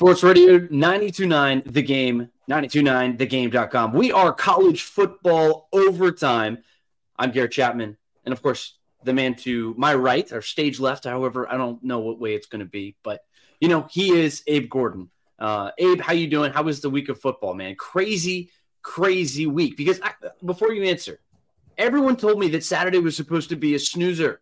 Sports Radio 929 The Game, 929thegame.com. We are college football overtime. I'm Garrett Chapman. And of course, the man to my right or stage left, however, I don't know what way it's going to be, but you know, he is Abe Gordon. Uh, Abe, how you doing? How was the week of football, man? Crazy, crazy week. Because I, before you answer, everyone told me that Saturday was supposed to be a snoozer.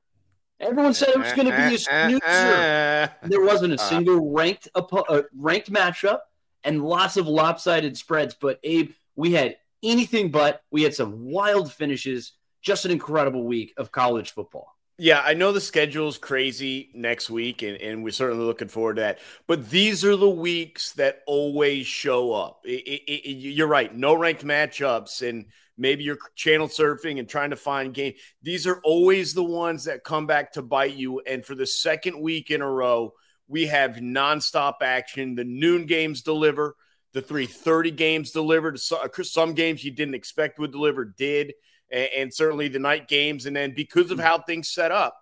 Everyone said it was going to be a snoozer. There wasn't a single ranked uh, ranked matchup and lots of lopsided spreads. But Abe, we had anything but. We had some wild finishes. Just an incredible week of college football. Yeah, I know the schedule is crazy next week, and, and we're certainly looking forward to that. But these are the weeks that always show up. It, it, it, you're right, no ranked matchups, and maybe you're channel surfing and trying to find game. These are always the ones that come back to bite you. And for the second week in a row, we have nonstop action. The noon games deliver. The 3:30 games delivered. Uh, some games you didn't expect would deliver did and, and certainly the night games. And then because of hmm. how things set up,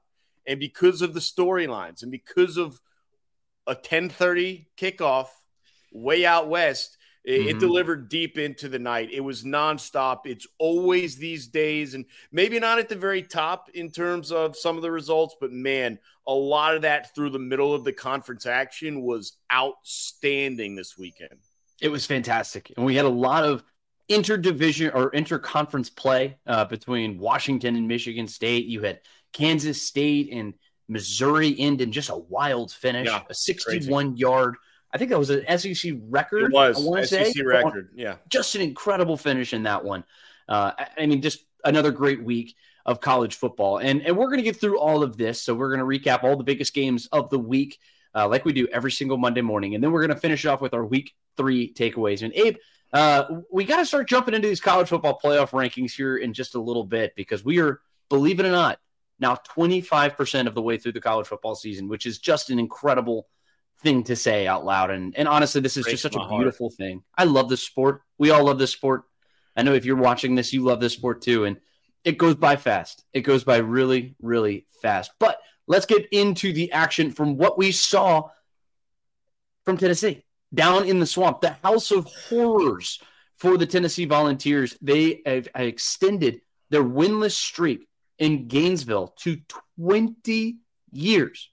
and because of the storylines, and because of a 10:30 kickoff way out west, it, mm-hmm. it, delivered deep into the night. It was nonstop. It's always these days, and maybe not at the very top in terms of some of the results, but man, a lot of that through the middle of the conference action was outstanding this weekend. It was fantastic, and we had a lot of interdivision or interconference play uh, between Washington and Michigan State. You had Kansas State and Missouri end in just a wild finish, yeah, a 61 crazy. yard. I think that was an SEC record. It was SEC say. record. Yeah, just an incredible finish in that one. Uh, I mean, just another great week of college football, and and we're going to get through all of this. So we're going to recap all the biggest games of the week, uh, like we do every single Monday morning, and then we're going to finish off with our week three takeaways. And Abe, uh, we got to start jumping into these college football playoff rankings here in just a little bit because we are, believe it or not, now 25% of the way through the college football season, which is just an incredible thing to say out loud. And, and honestly, this is Breaks just such a beautiful heart. thing. I love this sport. We all love this sport. I know if you're watching this, you love this sport too. And it goes by fast. It goes by really, really fast. But let's get into the action from what we saw from Tennessee down in the swamp, the house of horrors for the Tennessee Volunteers. They have extended their winless streak in Gainesville to 20 years.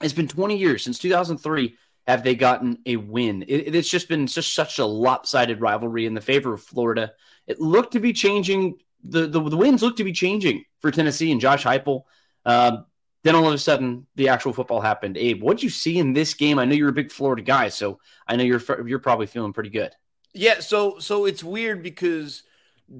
It's been 20 years since 2003 have they gotten a win. It, it's just been just such a lopsided rivalry in the favor of Florida. It looked to be changing. The, the, the winds look to be changing for Tennessee and Josh Heupel. Um, then all of a sudden, the actual football happened. Abe, what did you see in this game? I know you're a big Florida guy, so I know you're you're probably feeling pretty good. Yeah, so so it's weird because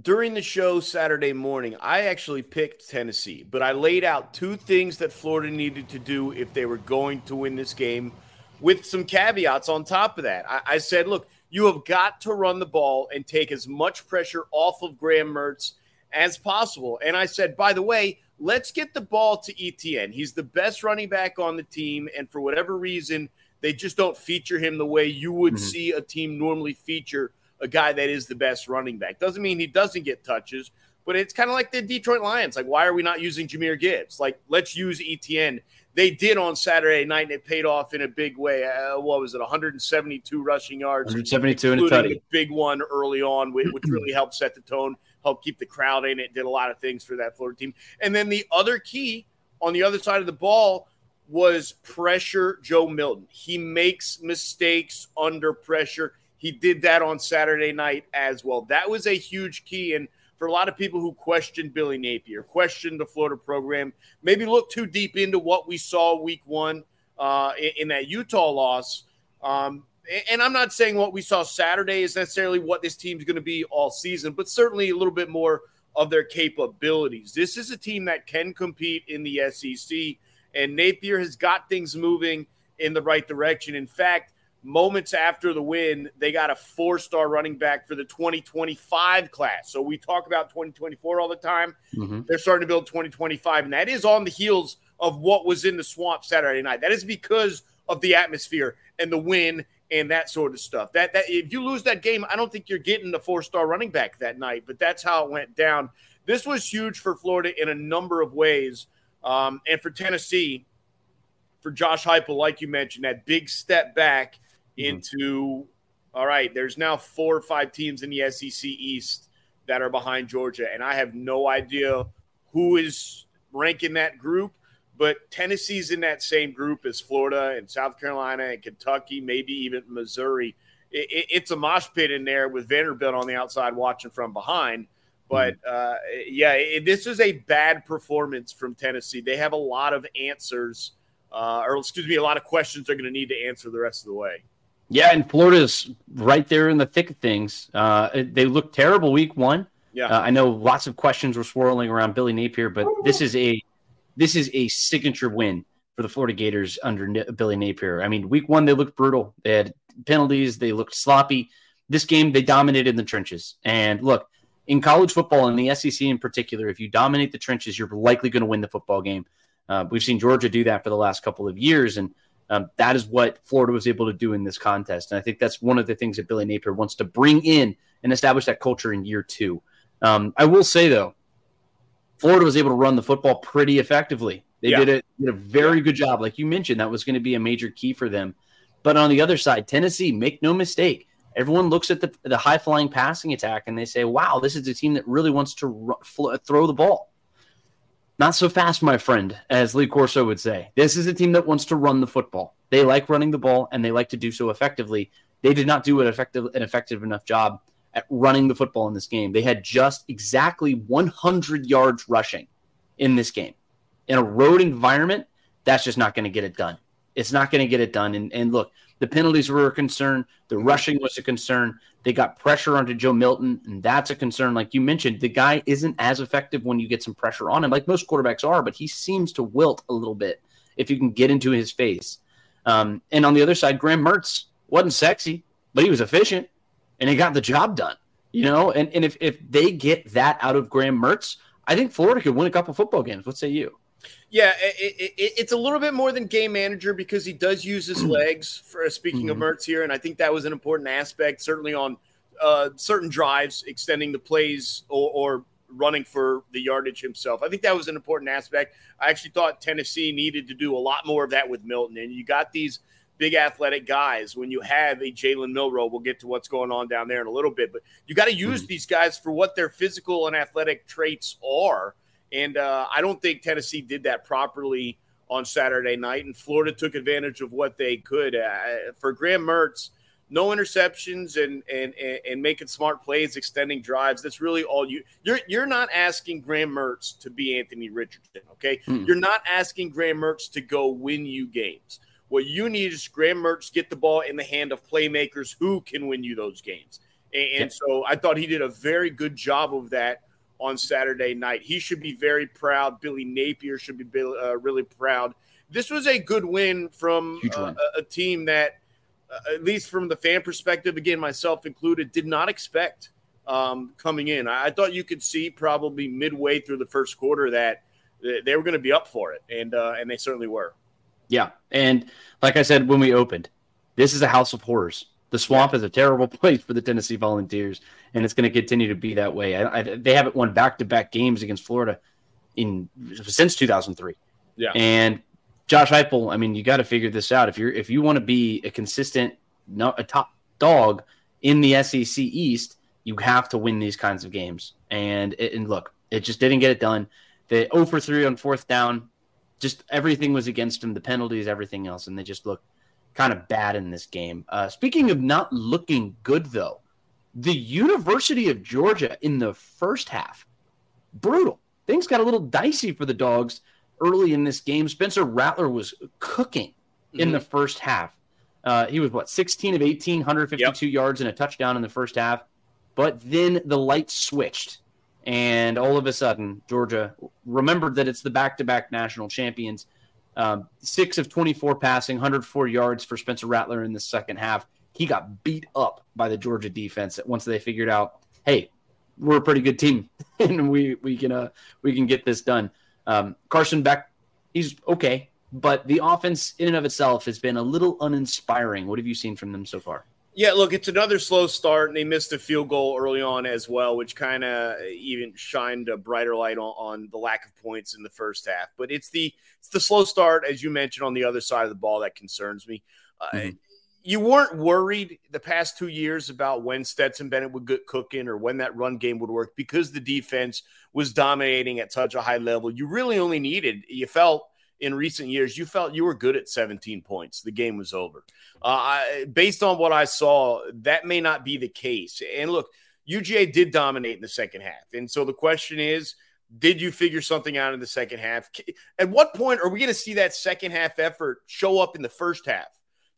during the show Saturday morning, I actually picked Tennessee, but I laid out two things that Florida needed to do if they were going to win this game, with some caveats on top of that. I, I said, look, you have got to run the ball and take as much pressure off of Graham Mertz as possible. And I said, by the way, let's get the ball to ETN. He's the best running back on the team. And for whatever reason, they just don't feature him the way you would mm-hmm. see a team normally feature a guy that is the best running back. Doesn't mean he doesn't get touches, but it's kind of like the Detroit Lions. Like, why are we not using Jahmyr Gibbs? Like, let's use ETN. they did on Saturday night, and it paid off in a big way. Uh, what was it? 172 rushing yards, 172 and a tutty. big one early on, which really helped set the tone, helped keep the crowd in. It did a lot of things for that Florida team. And then the other key on the other side of the ball was pressure Joe Milton. He makes mistakes under pressure. He did that on Saturday night as well. That was a huge key. And for a lot of people who questioned Billy Napier, questioned the Florida program, maybe look too deep into what we saw week one uh, in, in, that Utah loss. Um, and I'm not saying what we saw Saturday is necessarily what this team's going to be all season, but certainly a little bit more of their capabilities. This is a team that can compete in the SEC, and Napier has got things moving in the right direction. In fact, moments after the win, they got a four star running back for the 2025 class. So we talk about 2024 all the time. Mm-hmm. They're starting to build 2025, and that is on the heels of what was in the swamp Saturday night. That is because of the atmosphere and the win and that sort of stuff. That that if you lose that game, I don't think you're getting the four star running back that night. But that's how it went down. This was huge for Florida in a number of ways, um, and for Tennessee, for Josh Heupel, like you mentioned, that big step back mm-hmm. into. All right, there's now four or five teams in the SEC East that are behind Georgia, and I have no idea who is ranking that group but Tennessee's in that same group as Florida and South Carolina and Kentucky, maybe even Missouri. It, it, it's a mosh pit in there with Vanderbilt on the outside watching from behind. But mm-hmm. uh, yeah, it, this is a bad performance from Tennessee. They have a lot of answers, uh, or excuse me, a lot of questions they're going to need to answer the rest of the way. Yeah, and Florida's right there in the thick of things. Uh, they look terrible week one. Yeah, uh, I know lots of questions were swirling around Billy Napier, but this is a this is a signature win for the Florida Gators under Billy Napier. I mean, week one, they looked brutal. They had penalties, they looked sloppy. This game, they dominated in the trenches. And look, in college football, in the SEC in particular, if you dominate the trenches, you're likely going to win the football game. Uh, we've seen Georgia do that for the last couple of years, and um, that is what Florida was able to do in this contest. And I think that's one of the things that Billy Napier wants to bring in and establish that culture in year two. Um, I will say, though, Florida was able to run the football pretty effectively. They yeah. did, a, did a very good job. Like you mentioned, that was going to be a major key for them. But on the other side, Tennessee, make no mistake, everyone looks at the, the high flying passing attack and they say, wow, this is a team that really wants to run, fl- throw the ball. Not so fast, my friend, as Lee Corso would say. This is a team that wants to run the football. They like running the ball and they like to do so effectively. They did not do an effective, an effective enough job at running the football in this game. They had just exactly 100 yards rushing in this game. In a road environment, that's just not going to get it done. It's not going to get it done. And, and look, the penalties were a concern. The rushing was a concern. They got pressure onto Joe Milton, and that's a concern. Like you mentioned, the guy isn't as effective when you get some pressure on him, like most quarterbacks are, but he seems to wilt a little bit if you can get into his face. Um, and on the other side, Graham Mertz wasn't sexy, but he was efficient and he got the job done. You know, and, and if, if they get that out of Graham Mertz, I think Florida could win a couple football games. What say you? Yeah, it, it, it's a little bit more than game manager because he does use his legs. For speaking mm-hmm. of Mertz here, and I think that was an important aspect, certainly on uh, certain drives, extending the plays or, or running for the yardage himself. I think that was an important aspect. I actually thought Tennessee needed to do a lot more of that with Milton, and you got these big athletic guys when you have a Jalen Milroe. We'll get to what's going on down there in a little bit, but you got to use mm-hmm. these guys for what their physical and athletic traits are. And uh, I don't think Tennessee did that properly on Saturday night, and Florida took advantage of what they could. Uh, for Graham Mertz, no interceptions and, and and making smart plays, extending drives. That's really all you. You're you're not asking Graham Mertz to be Anthony Richardson. Okay, mm. you're not asking Graham Mertz to go win you games. What you need is Graham Mertz get the ball in the hand of playmakers who can win you those games. And, and so I thought he did a very good job of that on Saturday night. He should be very proud. Billy Napier should be uh, really proud. This was a good win from uh, a, a, team that, uh, at least from the fan perspective, again, myself included, did not expect um, coming in. I, I, thought you could see probably midway through the first quarter that they were going to be up for it, and uh, and they certainly were. Yeah. And like I said when we opened, this is a house of horrors. The swamp is a terrible place for the Tennessee Volunteers, and it's going to continue to be that way. I, I, they haven't won back to back games against Florida in since 2003. Yeah. And Josh Heupel, I mean, you got to figure this out. If you're if you want to be a consistent, no, a top dog in the SEC East, you have to win these kinds of games. And and look, it just didn't get it done. The 0 for 3 on fourth down, just everything was against them. The penalties, everything else, and they just looked kind of bad in this game. Uh, speaking of not looking good, though, the University of Georgia in the first half, brutal. Things got a little dicey for the dogs early in this game. Spencer Rattler was cooking mm-hmm. in the first half. Uh, he was what 16 of 18, 152 yep. yards and a touchdown in the first half. But then the lights switched, and all of a sudden, Georgia remembered that it's the back-to-back national champions. Um, six of 24 passing, 104 yards for Spencer Rattler in the second half. He got beat up by the Georgia defense once they figured out, hey, we're a pretty good team, and we we can uh, we can get this done. Um, Carson Beck, he's okay, but the offense in and of itself has been a little uninspiring. What have you seen from them so far? Yeah, look, it's another slow start, and they missed a field goal early on as well, which kind of even shined a brighter light on, on, the lack of points in the first half. But it's the it's the slow start, as you mentioned, on the other side of the ball that concerns me. Uh, mm-hmm. you weren't worried the past two years about when Stetson Bennett would get cooking or when that run game would work because the defense was dominating at such a high level. You really only needed, you felt in recent years, you felt you were good at 17 points. The game was over. Uh, I, based on what I saw, that may not be the case. And look, UGA did dominate in the second half. And so the question is, did you figure something out in the second half? At what point are we going to see that second half effort show up in the first half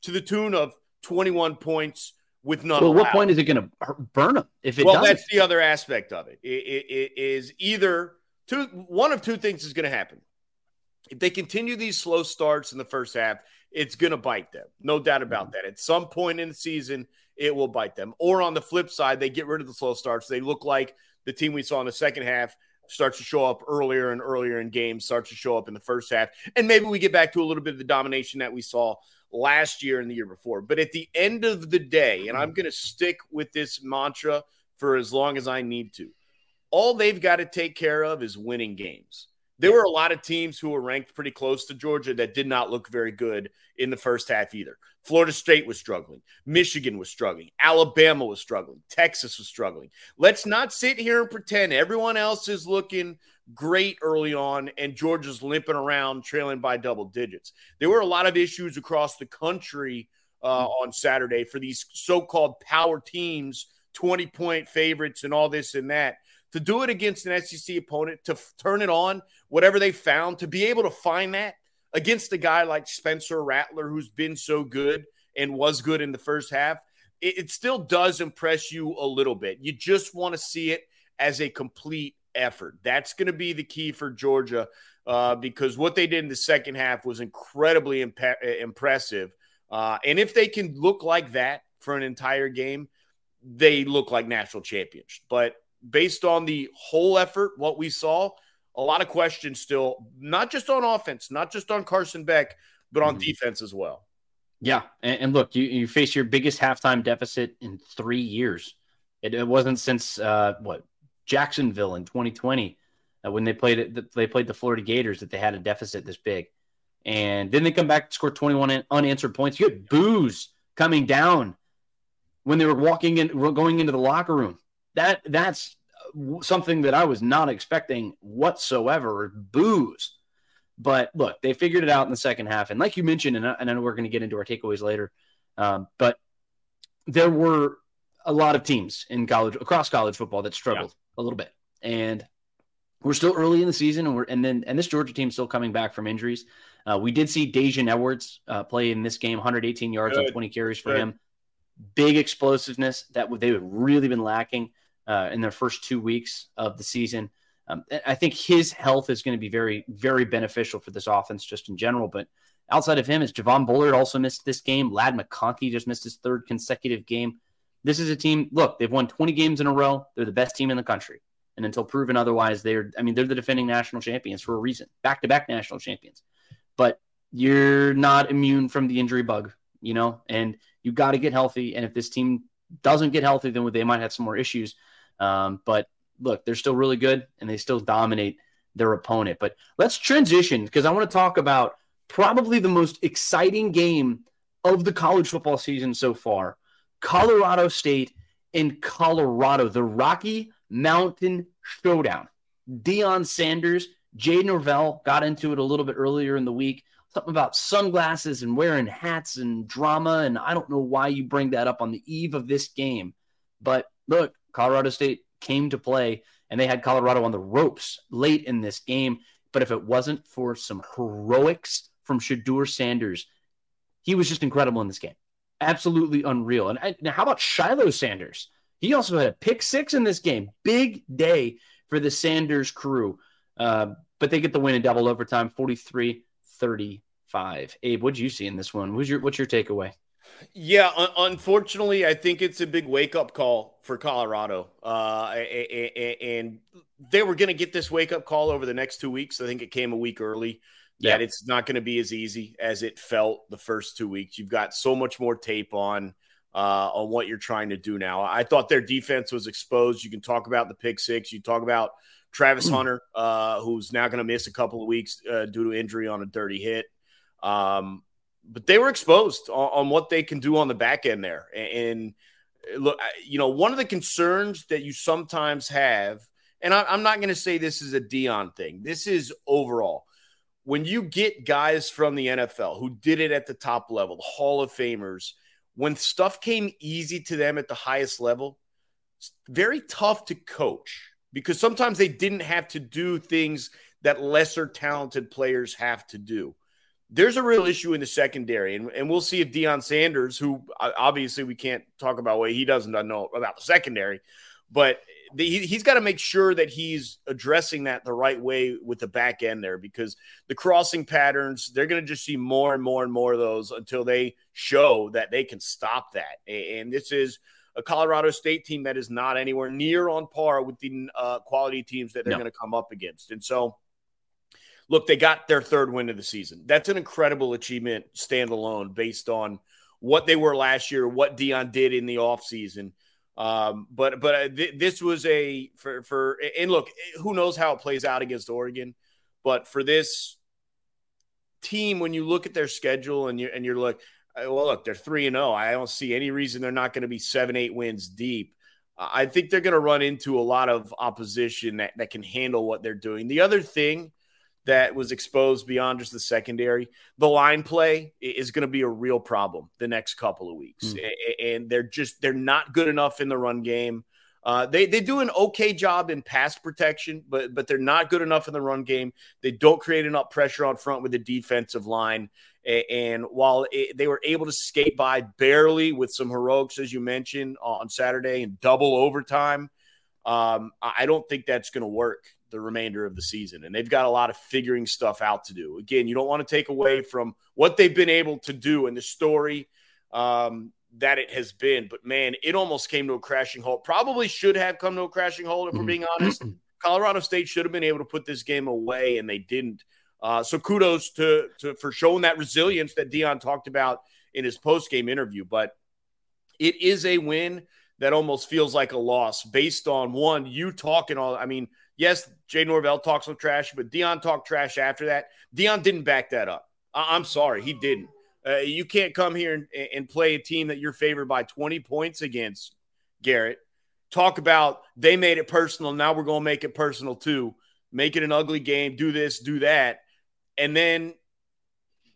to the tune of 21 points? with none. Well, what point is it going to burn them if it? Well, doesn't? that's the other aspect of it. It, it, it is either two. One of two things is going to happen. If they continue these slow starts in the first half, it's going to bite them. No doubt about mm-hmm. that. At some point in the season, it will bite them. Or on the flip side, they get rid of the slow starts. They look like the team we saw in the second half starts to show up earlier and earlier in games, starts to show up in the first half. And maybe we get back to a little bit of the domination that we saw last year and the year before. But at the end of the day, and I'm going to stick with this mantra for as long as I need to, all they've got to take care of is winning games. There were a lot of teams who were ranked pretty close to Georgia that did not look very good in the first half either. Florida State was struggling. Michigan was struggling. Alabama was struggling. Texas was struggling. Let's not sit here and pretend everyone else is looking great early on and Georgia's limping around trailing by double digits. There were a lot of issues across the country uh, mm. on Saturday for these so called power teams, 20 point favorites, and all this and that to do it against an SEC opponent, to f- turn it on, whatever they found, to be able to find that against a guy like Spencer Rattler, who's been so good and was good in the first half, it, it still does impress you a little bit. You just want to see it as a complete effort. That's going to be the key for Georgia uh, because what they did in the second half was incredibly imp- impressive. Uh, and if they can look like that for an entire game, they look like national champions. But based on the whole effort, what we saw, a lot of questions still, not just on offense, not just on Carson Beck, but on mm-hmm. defense as well. Yeah. And, and, look, you, you face your biggest halftime deficit in three years. It, it wasn't since uh, what Jacksonville in 2020 uh, when they played it, they played the Florida Gators that they had a deficit this big. And then they come back to score 21 unanswered points. You had boos coming down when they were walking in, going into the locker room that that's something that I was not expecting whatsoever. Boos. But look, they figured it out in the second half. And like you mentioned, and I, and I know we're going to get into our takeaways later, um, but there were a lot of teams in college, across college football that struggled yeah. a little bit. And we're still early in the season, and we're and then and this Georgia team still coming back from injuries. Uh, we did see Daijun Edwards uh, play in this game, 118 yards Good. on 20 carries for Good. him. Big explosiveness that they have really been lacking uh, in their first two weeks of the season. Um, I think his health is going to be very, very beneficial for this offense just in general. But outside of him, is Javon Bullard also missed this game. Ladd McConkey just missed his third consecutive game. This is a team. Look, they've won 20 games in a row. They're the best team in the country, and until proven otherwise, they're. I mean, they're the defending national champions for a reason. Back to back national champions. But you're not immune from the injury bug, you know, and you got to get healthy. And if this team doesn't get healthy, then they might have some more issues. Um, but look, they're still really good and they still dominate their opponent. But let's transition because I want to talk about probably the most exciting game of the college football season so far. Colorado State and Colorado, the Rocky Mountain Showdown. Deion Sanders, Jay Norvell got into it a little bit earlier in the week. Something about sunglasses and wearing hats and drama. And I don't know why you bring that up on the eve of this game. But look, Colorado State came to play and they had Colorado on the ropes late in this game. But if it wasn't for some heroics from Shedeur Sanders, he was just incredible in this game. Absolutely unreal. And I, now, how about Shilo Sanders? He also had a pick six in this game. Big day for the Sanders crew. Uh, but they get the win in double overtime, 43 35. Abe, what did you see in this one? What's your, what's your takeaway? Yeah, un- unfortunately, I think it's a big wake up call for Colorado. Uh, and they were going to get this wake up call over the next two weeks. I think it came a week early. Yeah. That it's not going to be as easy as it felt the first two weeks. You've got so much more tape on uh, on what you're trying to do now. I thought their defense was exposed. You can talk about the pick six. You talk about Travis mm. Hunter, uh, who's now going to miss a couple of weeks uh, due to injury on a dirty hit. Um, but they were exposed on, on, what they can do on the back end there. And, and look, you know, one of the concerns that you sometimes have, and I, I'm not going to say this is a Deion thing. This is overall when you get guys from the NFL who did it at the top level, the Hall of Famers when stuff came easy to them at the highest level, it's very tough to coach because sometimes they didn't have to do things that lesser talented players have to do. There's a real issue in the secondary, and, and we'll see if Deion Sanders, who obviously we can't talk about what he doesn't know about the secondary, but the, he, he's got to make sure that he's addressing that the right way with the back end there because the crossing patterns they're going to just see more and more and more of those until they show that they can stop that and this is a colorado state team that is not anywhere near on par with the uh, quality teams that they're no. going to come up against and so look they got their third win of the season that's an incredible achievement standalone based on what they were last year what Deion did in the offseason um, but but uh, th- this was a for for and look, who knows how it plays out against Oregon, but for this team, when you look at their schedule and you and you're like, uh, well, look, they're three and zero. Oh. I don't see any reason they're not going to be seven, eight wins deep. I think they're going to run into a lot of opposition that, that can handle what they're doing. The other thing that was exposed beyond just the secondary. The line play is going to be a real problem the next couple of weeks, mm. and they're just they're not good enough in the run game. Uh, they they do an okay job in pass protection, but but they're not good enough in the run game. They don't create enough pressure on front with the defensive line. And while it, they were able to skate by barely with some heroics, as you mentioned on Saturday, and double overtime, um, I don't think that's going to work the remainder of the season. And they've got a lot of figuring stuff out to do. Again, you don't want to take away from what they've been able to do and the story um, that it has been. But man, it almost came to a crashing halt. Probably should have come to a crashing halt, if we're being mm-hmm. honest. Colorado State should have been able to put this game away, and they didn't. Uh, so kudos to, to for showing that resilience that Deion talked about in his post game interview. But it is a win that almost feels like a loss based on one you talking all. I mean, Yes, Jay Norvell talks some trash, but Deion talked trash after that. Deion didn't back that up. I- am sorry, he didn't. Uh, you can't come here and, and play a team that you're favored by 20 points against, Garrett. Talk about they made it personal. Now we're going to make it personal too. Make it an ugly game. Do this, do that. And then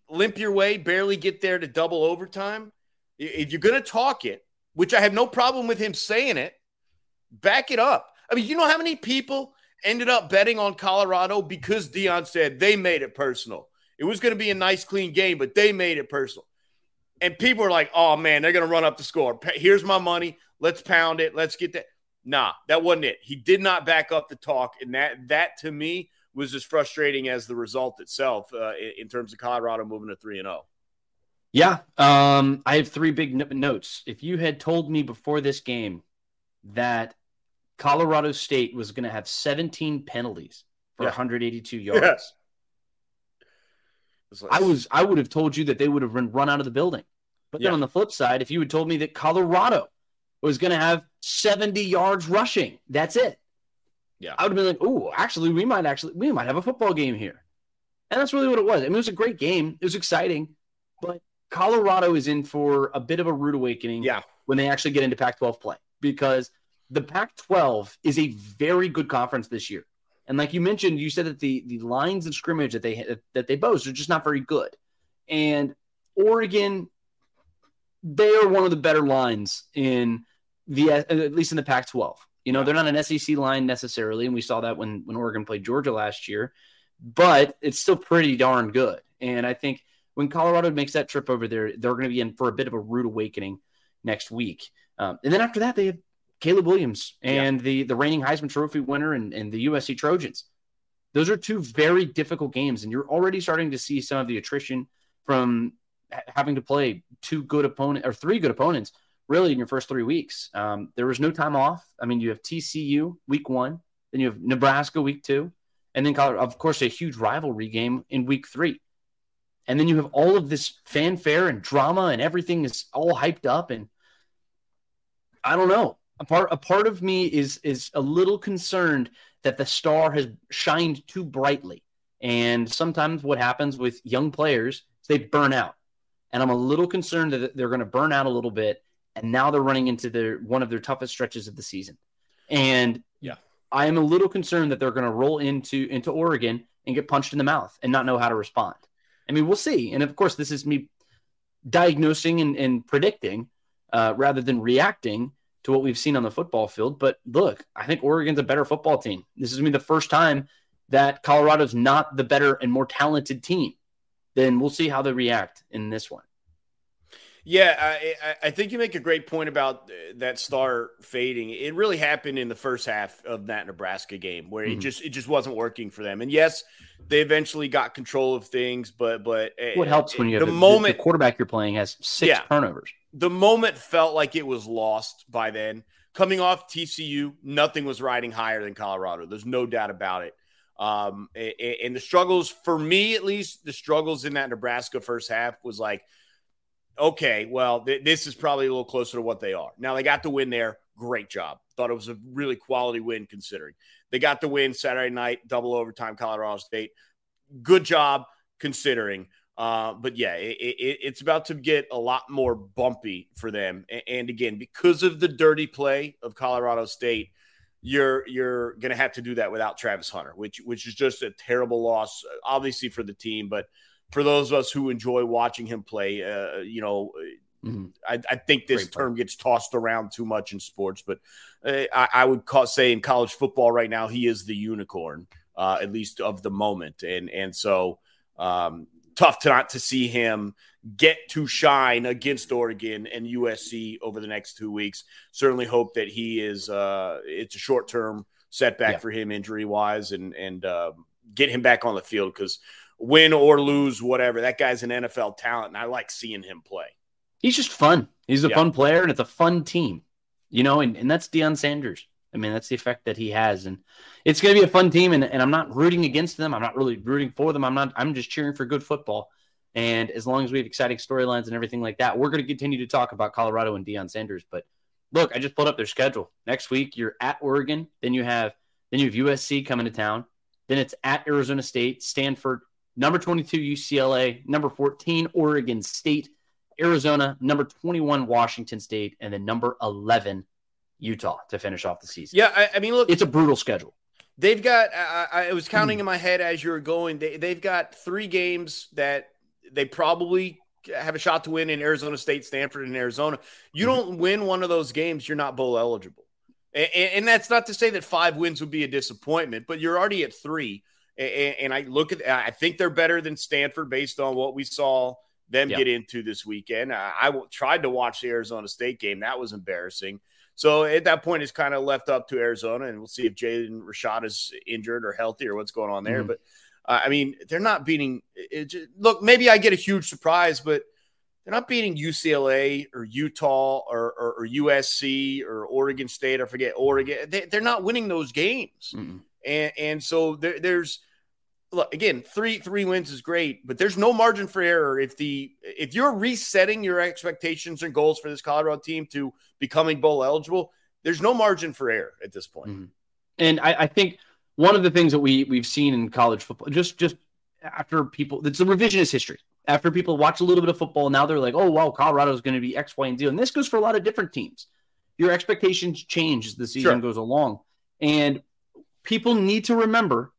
limp your way, barely get there to double overtime. If you're going to talk it, which I have no problem with him saying it, back it up. I mean, you know how many people ended up betting on Colorado because Deion said they made it personal. It was going to be a nice, clean game, but they made it personal. And people are like, oh man, they're going to run up the score. Here's my money. Let's pound it. Let's get that. Nah, that wasn't it. He did not back up the talk. And that, that to me was as frustrating as the result itself uh, in terms of Colorado moving to 3 and 0. Yeah. Um, I have three big notes. If you had told me before this game that Colorado State was going to have 17 penalties for yeah. 182 yards. I was I would have told you that they would have run, run out of the building. But yeah. then on the flip side, if you had told me that Colorado was going to have 70 yards rushing, that's it. Yeah. I would have been like, "Oh, actually we might actually we might have a football game here." And that's really what it was. I mean, it was a great game. It was exciting, but Colorado is in for a bit of a rude awakening yeah. when they actually get into Pac 12 play because the Pac 12 is a very good conference this year. And like you mentioned, you said that the, the lines of scrimmage that they that they boast are just not very good. And Oregon, they are one of the better lines in the at least in the Pac 12. You know, they're not an SEC line necessarily, and we saw that when when Oregon played Georgia last year, but it's still pretty darn good. And I think when Colorado makes that trip over there, they're going to be in for a bit of a rude awakening next week. Um, and then after that, they have Caleb Williams and yeah. the the reigning Heisman Trophy winner and, and the USC Trojans. Those are two very difficult games, and you're already starting to see some of the attrition from having to play two good opponent or three good opponents really in your first three weeks. Um, there was no time off. I mean, you have TCU week one, then you have Nebraska week two, and then of course a huge rivalry game in week three. And then you have all of this fanfare and drama and everything is all hyped up. And I don't know. A part a part of me is is a little concerned that the star has shined too brightly. And sometimes what happens with young players is they burn out. And I'm a little concerned that they're going to burn out a little bit and now they're running into their one of their toughest stretches of the season. And yeah, I am a little concerned that they're going to roll into into Oregon and get punched in the mouth and not know how to respond. I mean, we'll see. And of course, this is me diagnosing and, and predicting uh, rather than reacting to what we've seen on the football field. But look, I think Oregon's a better football team. This is me the first time that Colorado's not the better and more talented team. Then we'll see how they react in this one. Yeah, I, I think you make a great point about that star fading. It really happened in the first half of that Nebraska game where mm-hmm. it just it just wasn't working for them. And yes, they eventually got control of things, but but what helps when you the moment the quarterback you're playing has six yeah, turnovers. The moment felt like it was lost by then. Coming off TCU, nothing was riding higher than Colorado. There's no doubt about it. Um, and the struggles for me, at least, the struggles in that Nebraska first half was like okay, well, th- this is probably a little closer to what they are. Now, they got the win there. Great job. Thought it was a really quality win considering. They got the win Saturday night, double overtime, Colorado State. Good job considering. Uh, but yeah, it, it, it's about to get a lot more bumpy for them. And, and again, because of the dirty play of Colorado State, you're you're going to have to do that without Travis Hunter, which which is just a terrible loss, obviously for the team, but for those of us who enjoy watching him play, uh, you know, mm-hmm. I, I, think this Great term play. gets tossed around too much in sports, but uh, I, I, would call, say in college football right now, he is the unicorn, uh, at least of the moment. And, and so um, tough to not to see him get to shine against Oregon and USC over the next two weeks. Certainly hope that he is, uh, it's a short term setback yeah. for him injury wise and, and, uh, get him back on the field because win or lose, whatever. That guy's an NFL talent, and I like seeing him play. He's just fun. He's a yeah. fun player, and it's a fun team, you know. And, and that's Deion Sanders. I mean, that's the effect that he has, and it's going to be a fun team. And, and I'm not rooting against them. I'm not really rooting for them. I'm not. I'm just cheering for good football. And as long as we have exciting storylines and everything like that, we're going to continue to talk about Colorado and Deion Sanders. But look, I just pulled up their schedule. Next week, you're at Oregon. Then you have then you have USC coming to town. Then it's at Arizona State, Stanford, number 22 UCLA, number 14 Oregon State, Arizona, number 21 Washington State, and then number 11 Utah to finish off the season. Yeah, I, I mean, look, it's a brutal schedule. They've got. I, I was counting in my head as you were going. They, they've got three games that they probably have a shot to win in Arizona State, Stanford, and Arizona. You mm-hmm. don't win one of those games, you're not bowl eligible. And, and, that's not to say that five wins would be a disappointment, but you're already at three. And, and I look at, I think they're better than Stanford based on what we saw them yep. get into this weekend. I, I tried to watch the Arizona State game. That was embarrassing. So at that point, it's kind of left up to Arizona, and we'll see if Jaden Rashad is injured or healthy or what's going on there. Mm-hmm. But uh, I mean, they're not beating. Just, look, maybe I get a huge surprise, but they're not beating UCLA or Utah or, or, or USC or Oregon State. I forget Oregon. They, are not winning those games. Mm-hmm. And and so there, there's look again, three three wins is great, but there's no margin for error if the if you're resetting your expectations and goals for this Colorado team to becoming bowl eligible, there's no margin for error at this point. Mm-hmm. And I, I think one of the things that we we've seen in college football, just just after people, it's a revisionist history. After people watch a little bit of football, now they're like, oh, wow, Colorado is going to be X, Y, and Z. And this goes for a lot of different teams. Your expectations change as the season sure. goes along. And people need to remember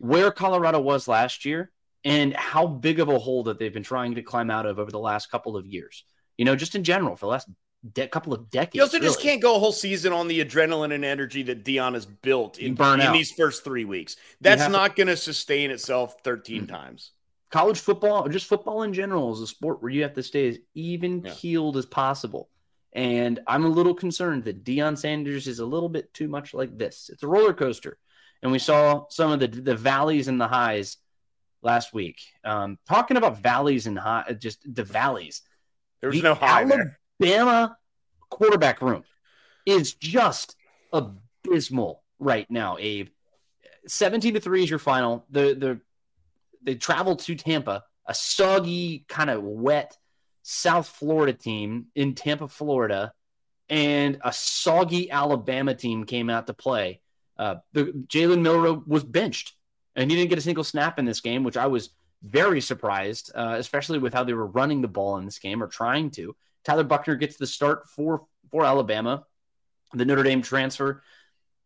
where Colorado was last year and how big of a hole that they've been trying to climb out of over the last couple of years. You know, just in general, for the last de- couple of decades. You also really. just can't go a whole season on the adrenaline and energy that Deion has built in, in these first three weeks. That's not going to sustain itself 13 mm-hmm. times. College football, or just football in general, is a sport where you have to stay as even yeah. keeled as possible. And I'm a little concerned that Deion Sanders is a little bit too much like this. It's a roller coaster. And we saw some of the, the valleys and the highs last week. Um, talking about valleys and high, just the valleys. There's the no high Alabama there. quarterback room is just abysmal right now, Abe. 17 to 3 is your final. The the they travel to Tampa, a soggy, kind of wet South Florida team in Tampa, Florida, and a soggy Alabama team came out to play. Uh, the Jalen Milroe was benched, and he didn't get a single snap in this game, which I was very surprised, uh, especially with how they were running the ball in this game or trying to. Tyler Buchner gets the start for for Alabama, the Notre Dame transfer.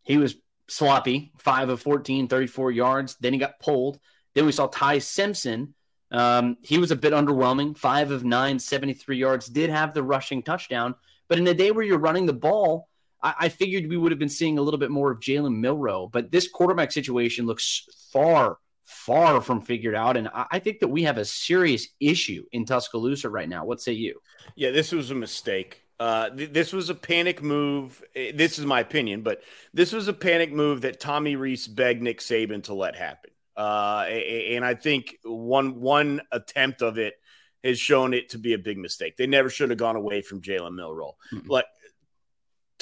He was sloppy, five of 14, 34 yards. Then he got pulled. Then we saw Ty Simpson. Um, he was a bit underwhelming, five of nine, 73 yards. Did have the rushing touchdown, but in a day where you're running the ball, I, I figured we would have been seeing a little bit more of Jalen Milroe, But this quarterback situation looks far far from figured out. And I think that we have a serious issue in Tuscaloosa right now. What say you? Yeah, this was a mistake. Uh, th- this was a panic move. Eh, this is my opinion, but this was a panic move that Tommy Rees begged Nick Saban to let happen. Uh, and I think one one attempt of it has shown it to be a big mistake. They never should have gone away from Jalen Milroe. Mm-hmm. Like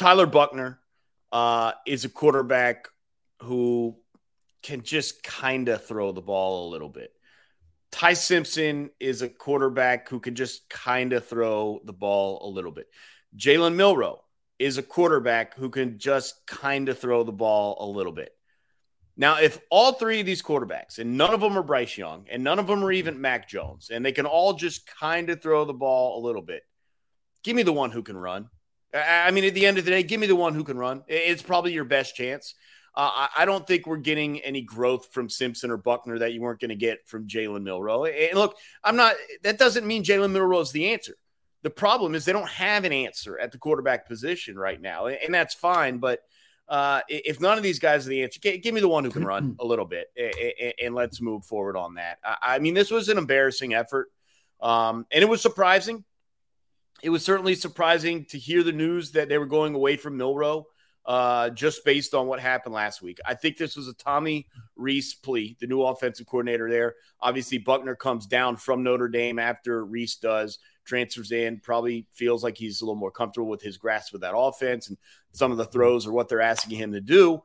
Tyler Buchner uh, is a quarterback who can just kind of throw the ball a little bit. Ty Simpson is a quarterback who can just kind of throw the ball a little bit. Jalen Milroe is a quarterback who can just kind of throw the ball a little bit. Now, if all three of these quarterbacks, and none of them are Bryce Young, and none of them are even Mac Jones, and they can all just kind of throw the ball a little bit, give me the one who can run. I mean, at the end of the day, give me the one who can run. It's probably your best chance. Uh, I don't think we're getting any growth from Simpson or Buchner that you weren't going to get from Jalen Milroe. And look, I'm not, that doesn't mean Jalen Milroe is the answer. The problem is they don't have an answer at the quarterback position right now. And that's fine. But uh, if none of these guys are the answer, give me the one who can run a little bit and let's move forward on that. I mean, this was an embarrassing effort. Um, and it was surprising. It was certainly surprising to hear the news that they were going away from Milroe uh, just based on what happened last week. I think this was a Tommy Rees plea, the new offensive coordinator there. Obviously, Buchner comes down from Notre Dame after Rees does, transfers in, probably feels like he's a little more comfortable with his grasp of that offense and some of the throws or what they're asking him to do.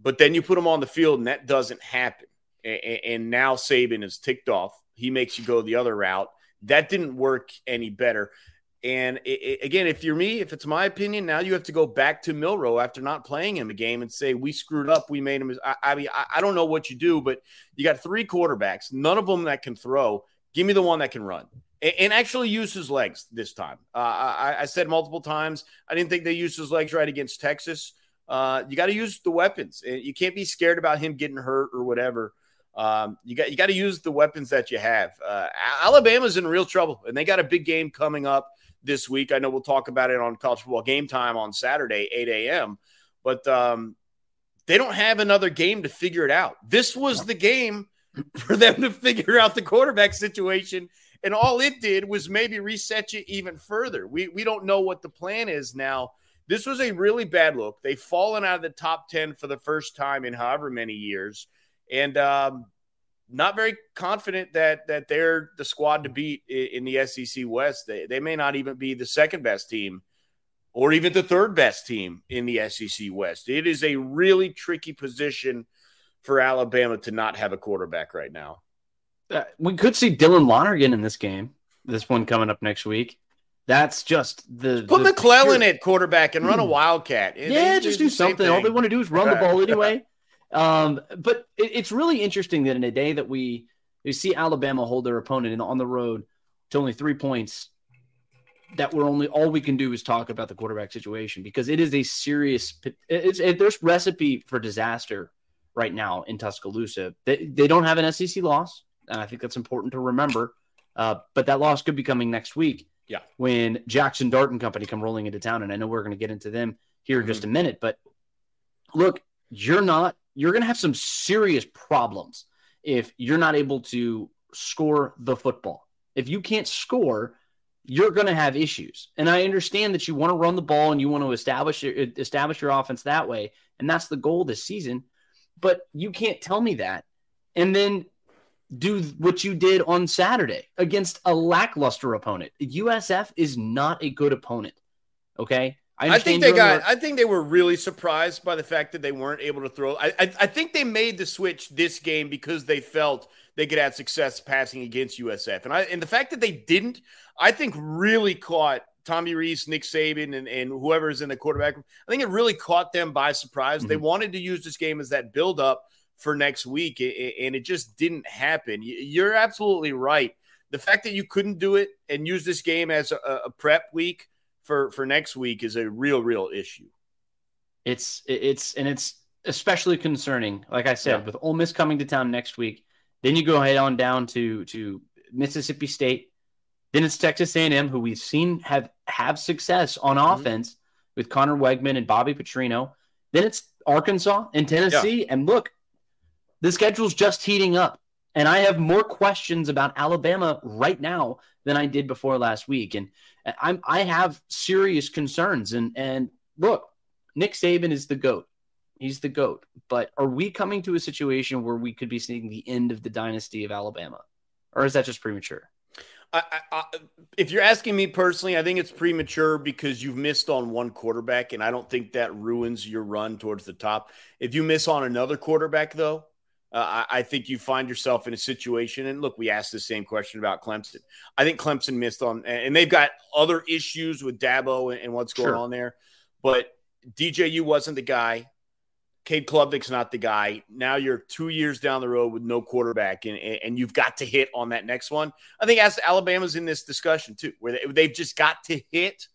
But then you put him on the field and that doesn't happen. And now Saban is ticked off. He makes you go the other route. That didn't work any better. And it, it, again, if you're me, if it's my opinion, now you have to go back to Milroe after not playing him a game and say we screwed up. We made him. I, I mean, I, I, don't know what you do, but you got three quarterbacks, none of them that can throw. Give me the one that can run and, and actually use his legs this time. Uh, I, I, said multiple times I didn't think they used his legs right against Texas. Uh, you got to use the weapons. You can't be scared about him getting hurt or whatever. Um, you got you got to use the weapons that you have. Uh, Alabama's in real trouble, and they got a big game coming up this week. I know we'll talk about it on college football game time on Saturday, 8 a.m. But um, they don't have another game to figure it out. This was the game for them to figure out the quarterback situation. And all it did was maybe reset you even further. We, we don't know what the plan is now. This was a really bad look. They've fallen out of the top 10 for the first time in however many years. And um, not very confident that that they're the squad to beat in the SEC West. They, they may not even be the second best team or even the third best team in the SEC West. It is a really tricky position for Alabama to not have a quarterback right now. Uh, we could see Dylan Lonergan in this game. This one coming up next week. That's just the put the McClellan pure... at quarterback and run a hmm. wildcat. Yeah, they, just do something. All they want to do is run the ball anyway. Um, but it, it's really interesting that in a day that we we see Alabama hold their opponent and on the road to only three points. That we're only all we can do is talk about the quarterback situation because it is a serious. It's it, there's recipe for disaster right now in Tuscaloosa. They, they don't have an SEC loss, and I think that's important to remember. Uh, but that loss could be coming next week. Yeah, when Jackson Dart and company come rolling into town, and I know we're going to get into them here in mm-hmm. just a minute. But look, you're not. You're going to have some serious problems if you're not able to score the football. If you can't score, you're going to have issues. And I understand that you want to run the ball and you want to establish your, establish your offense that way, and that's the goal this season. But you can't tell me that and then do what you did on Saturday against a lackluster opponent. USF is not a good opponent. Okay. I, I think they got. I think they were really surprised by the fact that they weren't able to throw. I, I, I think they made the switch this game because they felt they could have success passing against USF, and I and the fact that they didn't, I think, really caught Tommy Rees, Nick Saban, and, and whoever's in the quarterback. I think it really caught them by surprise. Mm-hmm. They wanted to use this game as that build up for next week, and it just didn't happen. You're absolutely right. The fact that you couldn't do it and use this game as a, a prep week for for next week is a real real issue. It's it's and it's especially concerning. Like I said, yeah. with Ole Miss coming to town next week, then you go head on down to to Mississippi State. Then it's Texas A&M, who we've seen have have success on mm-hmm. offense with Conner Weigman and Bobby Petrino. Then it's Arkansas and Tennessee. Yeah. And look, the schedule's just heating up. And I have more questions about Alabama right now than I did before last week. And I'm I have serious concerns. And and look, Nick Saban is the GOAT. He's the GOAT. But are we coming to a situation where we could be seeing the end of the dynasty of Alabama? Or is that just premature? I, I, if you're asking me personally, I think it's premature because you've missed on one quarterback, and I don't think that ruins your run towards the top. If you miss on another quarterback, though, uh, I, I, think you find yourself in a situation. And look, we asked the same question about Clemson. I think Clemson missed on, and they've got other issues with Dabo and, and what's going sure. on there. But DJU wasn't the guy. Cade Klubnik's not the guy. Now you're two years down the road with no quarterback, and, and you've got to hit on that next one. I think as Alabama's in this discussion too, where they, have just got to hit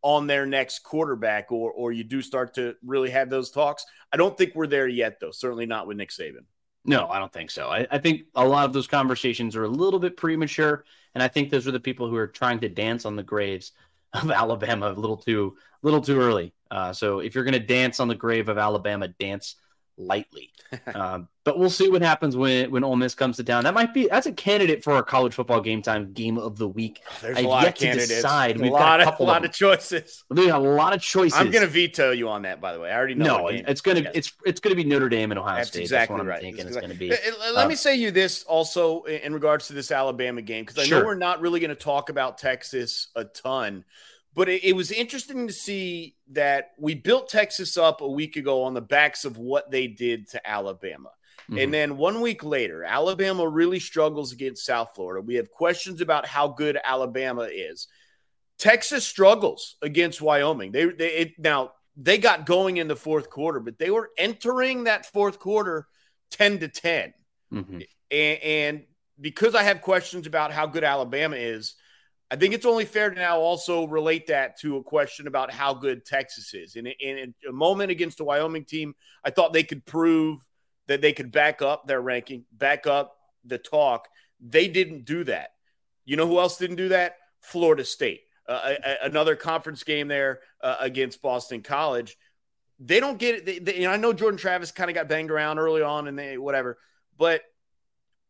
on their next quarterback, or or you do start to really have those talks. I don't think we're there yet, though. Certainly not with Nick Saban. No, I don't think so. I, I, think a lot of those conversations are a little bit premature, and I think those are the people who are trying to dance on the graves of Alabama a little too, little too early. Uh, so if you're going to dance on the grave of Alabama, dance lightly. um, but we'll see what happens when when Ole Miss comes to town. That might be that's a candidate for our college football game time game of the week. There's I've a lot of candidates. Decide. We've a lot got a, of, a lot of, choices. We got a lot of choices. I'm going to veto you on that. By the way, I already know. No, it's going to it's it's going to be Notre Dame and Ohio that's State. Exactly that's what I'm thinking it's going to be. Let uh, me say you this also in regards to this Alabama game because I sure. know we're not really going to talk about Texas a ton. But it, it, was interesting to see that we built Texas up a week ago on the backs of what they did to Alabama. Mm-hmm. And then one week later, Alabama really struggles against South Florida. We have questions about how good Alabama is. Texas struggles against Wyoming. They, they it, now they got going in the fourth quarter, but they were entering that fourth quarter 10 to 10. Mm-hmm. And, and because I have questions about how good Alabama is, I think it's only fair to now also relate that to a question about how good Texas is. In, in, a moment against the Wyoming team, I thought they could prove that they could back up their ranking, back up the talk. They didn't do that. You know who else didn't do that? Florida State. Uh, a, another conference game there uh, against Boston College. They don't get it. They, they, I know Jordan Travis kind of got banged around early on and they whatever, but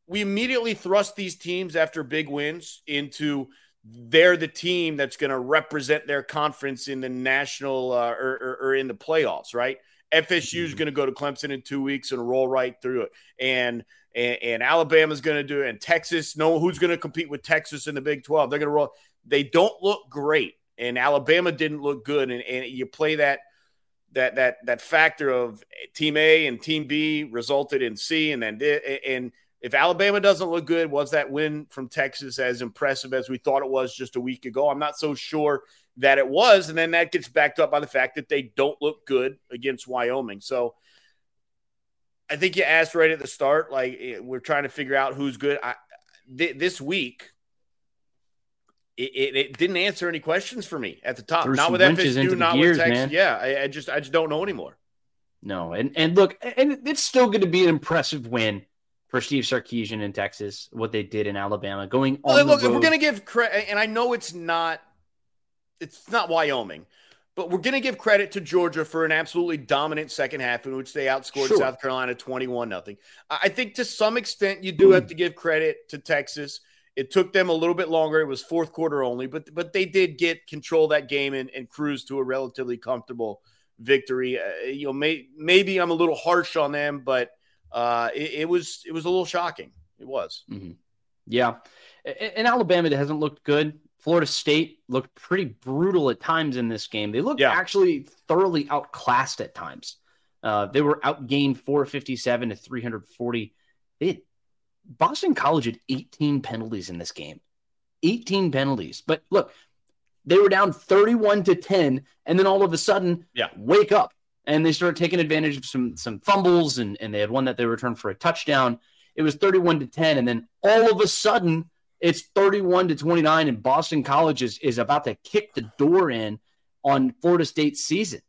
we immediately thrust these teams after big wins into – they're the team that's going to represent their conference in the national uh, or, or, or, in the playoffs, right? FSU is mm-hmm. going to go to Clemson in two weeks and roll right through it, and and, and Alabama's going to do it, and Texas. No, who's going to compete with Texas in the Big Twelve? They're going to roll. They don't look great, and Alabama didn't look good, and, and you play that that that that factor of Team A and Team B resulted in C, and then and if Alabama doesn't look good, was that win from Texas as impressive as we thought it was just a week ago? I'm not so sure that it was. And then that gets backed up by the fact that they don't look good against Wyoming. So I think you asked right at the start, like eh, we're trying to figure out who's good. I, th- this week, it, it, it, didn't answer any questions for me at the top. Not with FSU, not gears, with Texas. Man. Yeah, I, I, just I just don't know anymore. No, and and look, and it's still going to be an impressive win for Steve Sarkisian in Texas. What they did in Alabama, going well, on. Look, we're going to give credit, and I know it's not, it's not Wyoming, but we're going to give credit to Georgia for an absolutely dominant second half in which they outscored sure. South Carolina twenty-one nothing. I think to some extent you do have to give credit to Texas it took them a little bit longer. It was fourth quarter only, but but they did get control that game and, and cruise to a relatively comfortable victory. Uh, you know, may, maybe I'm a little harsh on them, but uh, it, it, was it was a little shocking. It was. Mm-hmm. Yeah, in Alabama, it hasn't looked good. Florida State looked pretty brutal at times in this game. They looked yeah. actually thoroughly outclassed at times. Uh, they were outgained 457 to 340. They had Boston College had 18 penalties in this game. 18 penalties. But look, they were down 31 to 10 and then all of a sudden yeah. wake up and they started taking advantage of some some fumbles and, and they had one that they returned for a touchdown. It was 31 to 10 and then all of a sudden it's 31 to 29 and Boston College is, is about to kick the door in on Florida State's season.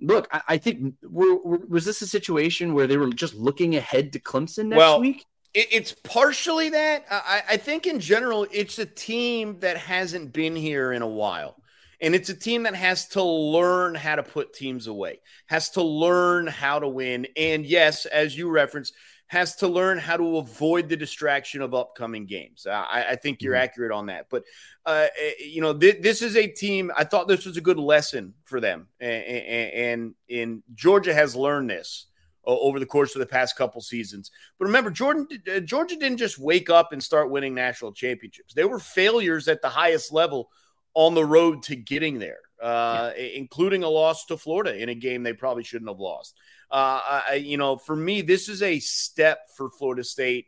Look, I, I think we're, we're, was this a situation where they were just looking ahead to Clemson next well, week? It's partially that. I, I, think in general, it's a team that hasn't been here in a while. And it's a team that has to learn how to put teams away, has to learn how to win. And yes, as you referenced, has to learn how to avoid the distraction of upcoming games. I, I think you're mm-hmm. accurate on that. But, uh, eh, you know, th- this is a team, I thought this was a good lesson for them. And, and, and, Georgia has learned this over the course of the past couple seasons. But remember, Jordan uh, Georgia didn't just wake up and start winning national championships. They were failures at the highest level on the road to getting there, uh, yeah. including a loss to Florida in a game they probably shouldn't have lost. Uh, I, you know, for me, this is a step for Florida State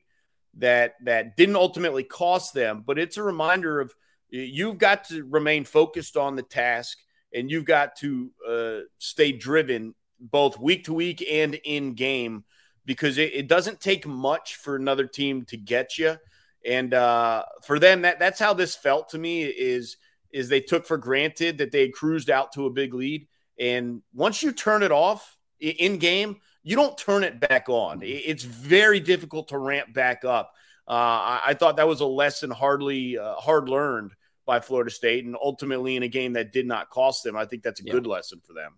that that didn't ultimately cost them, but it's a reminder of you've got to remain focused on the task and you've got to uh, stay driven both week to week and in game because it, it, doesn't take much for another team to get you. And uh, for them, that that's how this felt to me is is they took for granted that they had cruised out to a big lead. And once you turn it off in game, you don't turn it back on. It's very difficult to ramp back up. Uh, I, I, thought that was a lesson hardly uh, hard learned by Florida State, and ultimately in a game that did not cost them. I think that's a yeah. good lesson for them.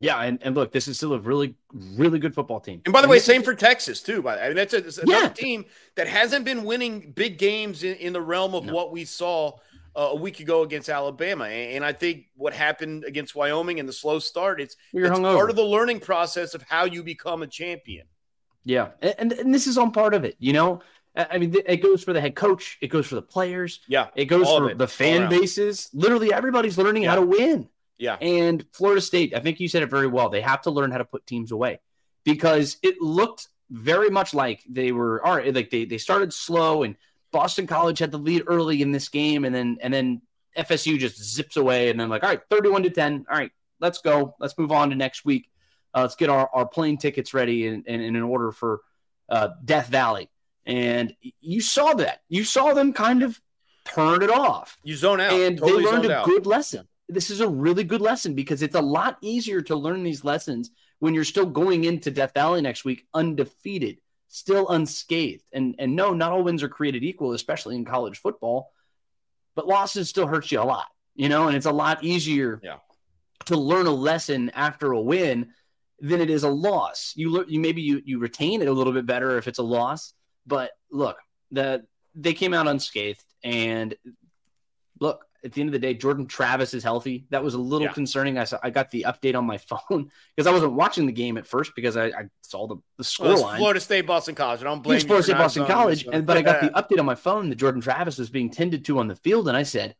Yeah, and, and look, this is still a really, really good football team. And by the and way, same for Texas too. By I mean, that's, a, another yeah. team that hasn't been winning big games in, in the realm of no. what we saw uh, a week ago against Alabama. And, and, I think what happened against Wyoming and the slow start, it's, it's part of the learning process of how you become a champion. Yeah, and, and this is on part of it. You know, I mean, it goes for the head coach, it goes for the players, yeah, it goes for it, the fan bases. Literally, everybody's learning yeah. how to win. Yeah. And Florida State, I think you said it very well. They have to learn how to put teams away because it looked very much like they were all right, like they, they started slow and Boston College had the lead early in this game and then and then FSU just zips away and then like, all right, 31 to 10. All right, let's go. Let's move on to next week. Uh, let's get our, our plane tickets ready and in, in, in, order for uh, Death Valley. And you saw that. You saw them kind of turn it off. You zone out. And totally they learned a out. good lesson this is a really good lesson because it's a lot easier to learn these lessons when you're still going into Death Valley next week undefeated, still unscathed. And and no, not all wins are created equal, especially in college football. But losses still hurt you a lot, you know, and it's a lot easier yeah. to learn a lesson after a win than it is a loss. You learn you maybe you you retain it a little bit better if it's a loss. But look, the they came out unscathed and look, at the end of the day, Jordan Travis is healthy. That was a little yeah. concerning. I saw, I got the update on my phone because I wasn't watching the game at first because I, I saw the, the score well, line. Florida State, Boston College. I don't blame Florida State, Boston College. And, but I got the update on my phone that Jordan Travis was being tended to on the field. And I said,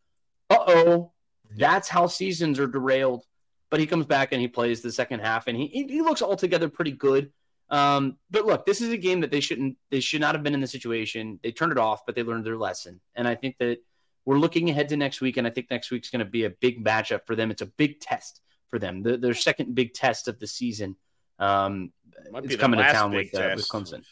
uh oh, that's how seasons are derailed. But he comes back and he plays the second half and he, he looks altogether pretty good. Um, but look, this is a game that they shouldn't, they should not have been in the situation. They turned it off, but they learned their lesson. And I think that we're looking ahead to next week, and I think next week's going to be a big matchup for them. It's a big test for them. The, their second big test of the season. Um, Might it's coming to town with, uh, with Clemson.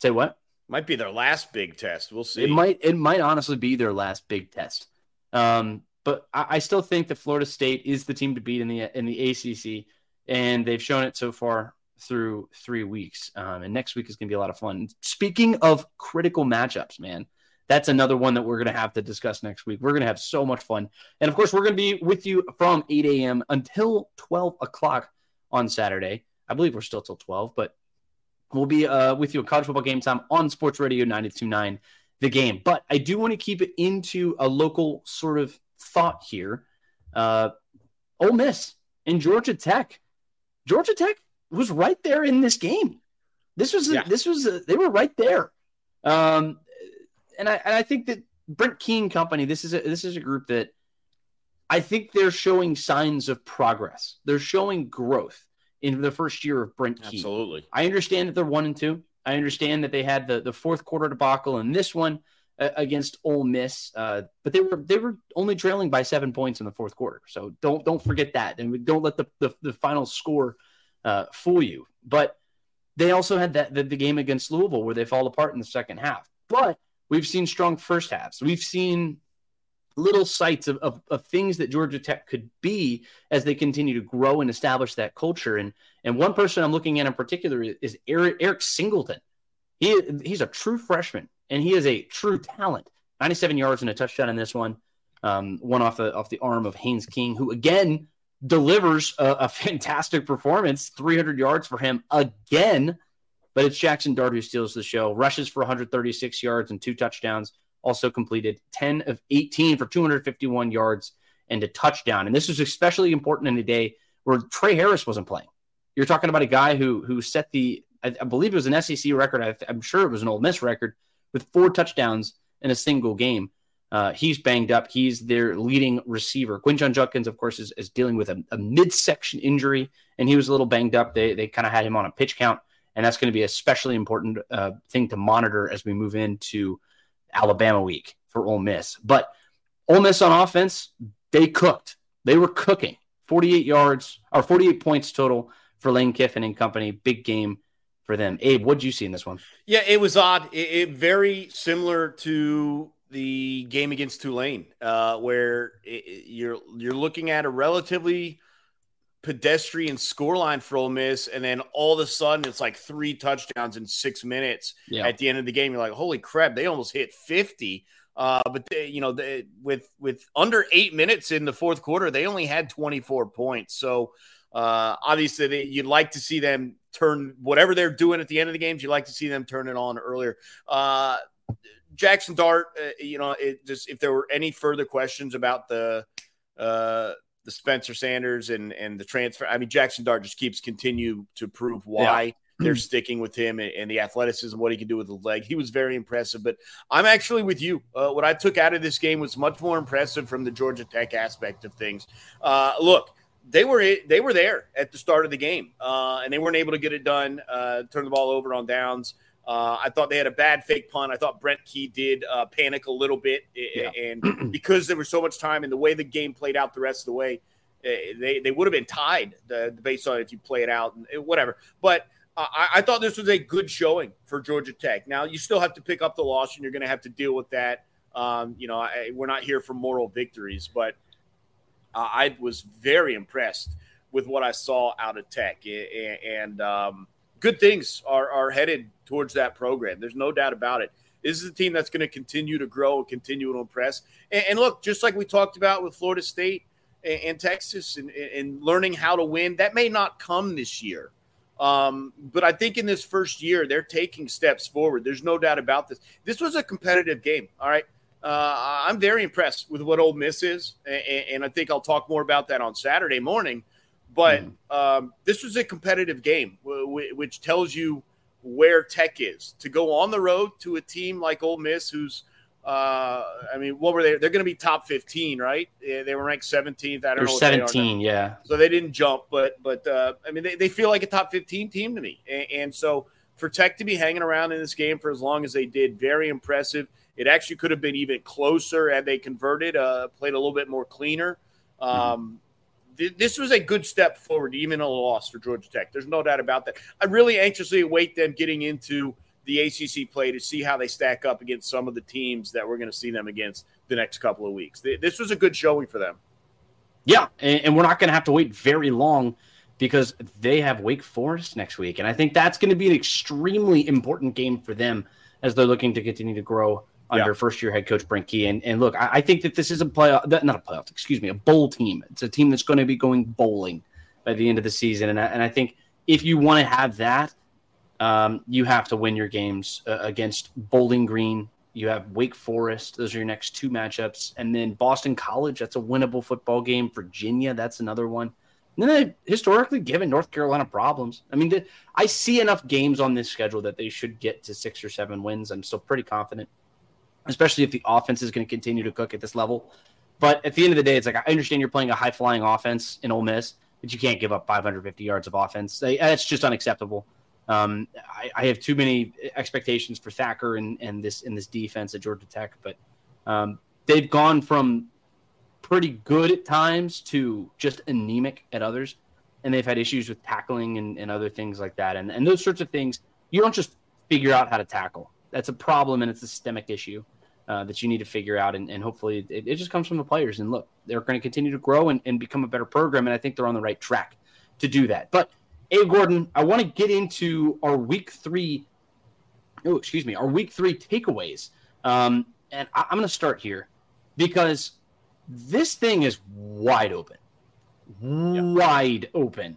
Say what? Might be their last big test. We'll see. It might. It might honestly be their last big test. Um, but I, I, still think that Florida State is the team to beat in the in the ACC, and they've shown it so far through three weeks. Um, and next week is going to be a lot of fun. Speaking of critical matchups, man, that's another one that we're going to have to discuss next week. We're going to have so much fun, and of course, we're going to be with you from 8 a.m. until 12 o'clock on Saturday. I believe we're still till 12, but we'll be uh, with you at College Football Game Time on Sports Radio 929 The Game. But I do want to keep it into a local sort of thought here. Uh, Ole Miss and Georgia Tech. Georgia Tech was right there in this game. This was yeah. this was a, they were right there. Um, and I and I think that Brent Key Company. This is a, this is a group that I think they're showing signs of progress. They're showing growth in the first year of Brent Key. Absolutely. I understand that they're one and two. I understand that they had the, the fourth quarter debacle in this one uh, against Ole Miss, uh, but they were they were only trailing by seven points in the fourth quarter. So don't don't forget that, and don't let the the, the final score uh, fool you. But they also had that the, the game against Louisville where they fall apart in the second half. But we've seen strong first halves. We've seen little sights of, of, of, things that Georgia Tech could be as they continue to grow and establish that culture. And and one person I'm looking at in particular is Eric, Eric Singleton. He he's a true freshman and he is a true talent. 97 yards and a touchdown in this one. Um, one off the off the arm of Haynes King, who again delivers a, a fantastic performance. 300 yards for him again. But it's Jackson Dart who steals the show. Rushes for 136 yards and two touchdowns also completed 10 of 18 for 251 yards and a touchdown. And this was especially important in a day where Tre Harris wasn't playing. You're talking about a guy who who set the I, I believe it was an SEC record. I, am sure it was an Ole Miss record with four touchdowns in a single game. Uh, he's banged up. He's their leading receiver. Quinshon Judkins, of course, is, is dealing with a, a, midsection injury, and he was a little banged up. They they kind of had him on a pitch count, and that's going to be especially important uh, thing to monitor as we move into Alabama week for Ole Miss. But Ole Miss on offense, they cooked. They were cooking. 48 yards or 48 points total for Lane Kiffin and company. Big game for them. Abe, what did you see in this one? Yeah, it was odd. It, it very similar to the game against Tulane, uh, where it, you're you're looking at a relatively pedestrian scoreline for Ole Miss, and then all of a sudden it's like three touchdowns in six minutes yeah. at the end of the game. You're like, holy crap, they almost hit 50. Uh, but they, you know, they, with with under eight minutes in the fourth quarter, they only had 24 points. So uh, obviously, they, you'd like to see them turn whatever they're doing at the end of the games. You'd like to see them turn it on earlier. Uh, Jackson Dart, uh, you know, it just if there were any further questions about the uh, the Spencer Sanders and and the transfer. I mean, Jackson Dart just keeps continue to prove why yeah. they're sticking with him and, and, the athleticism, what he can do with the leg. He was very impressive. But I'm actually with you. Uh, what I took out of this game was much more impressive from the Georgia Tech aspect of things. Uh, look. They were they were there at the start of the game, uh, and they weren't able to get it done. Uh, turn the ball over on downs. Uh, I thought they had a bad fake punt. I thought Brent Key did uh, panic a little bit, yeah. and because there was so much time and the way the game played out the rest of the way, eh, they they would have been tied the, based on if you play it out and eh, whatever. But uh, I, I, thought this was a good showing for Georgia Tech. Now you still have to pick up the loss, and you're going to have to deal with that. Um, you know, I, we're not here for moral victories, but I was very impressed with what I saw out of Tech, and um, good things are are headed towards that program. There's no doubt about it. This is a team that's going to continue to grow and continue to impress. And, and look, just like we talked about with Florida State and, and Texas and, and, learning how to win, that may not come this year. Um, but I think in this first year, they're taking steps forward. There's no doubt about this. This was a competitive game. All right. Uh, I'm very impressed with what Ole Miss is. And, and I think I'll talk more about that on Saturday morning. But mm. um, this was a competitive game, which tells you where Tech is to go on the road to a team like Ole Miss, who's uh, I mean, what were they? They're going to be top 15, right? They were ranked 17th. I don't They're know. 17, yeah. So they didn't jump, but but uh, I mean, they, they feel like a top 15 team to me. And, and, so for Tech to be hanging around in this game for as long as they did, very impressive. It actually could have been even closer had they converted, uh, played a little bit more cleaner. Mm-hmm. Um, this was a good step forward, even a loss for Georgia Tech. There's no doubt about that. I really anxiously await them getting into the ACC play to see how they stack up against some of the teams that we're going to see them against the next couple of weeks. This was a good showing for them. Yeah, and we're not going to have to wait very long because they have Wake Forest next week, and I think that's going to be an extremely important game for them as they're looking to continue to grow under yeah. first year head coach Brent Key. And, and look, I, I, think that this is a playoff, not a playoff, excuse me, a bowl team. It's a team that's going to be going bowling by the end of the season. And I, and I think if you want to have that, um, you have to win your games uh, against Bowling Green. You have Wake Forest. Those are your next two matchups. And then Boston College, that's a winnable football game. Virginia, that's another one. And then they've historically given North Carolina problems. I mean, I see enough games on this schedule that they should get to six or seven wins. I'm still pretty confident especially if the offense is going to continue to cook at this level. But at the end of the day, it's like I understand you're playing a high flying offense in Ole Miss, but you can't give up 550 yards of offense. That's just unacceptable. Um, I, I, have too many expectations for Thacker and, and this in this defense at Georgia Tech, but um, they've gone from pretty good at times to just anemic at others, and they've had issues with tackling and, and other things like that. And, and those sorts of things, you don't just figure out how to tackle. That's a problem, and it's a systemic issue uh, that you need to figure out. And, and hopefully it, it, just comes from the players. And look, they're going to continue to grow and, and become a better program. And I think they're on the right track to do that. But, Abe Gordon, I want to get into our week three. Oh, excuse me, our week three takeaways. Um, and I, I'm going to start here because this thing is wide open. Wide open.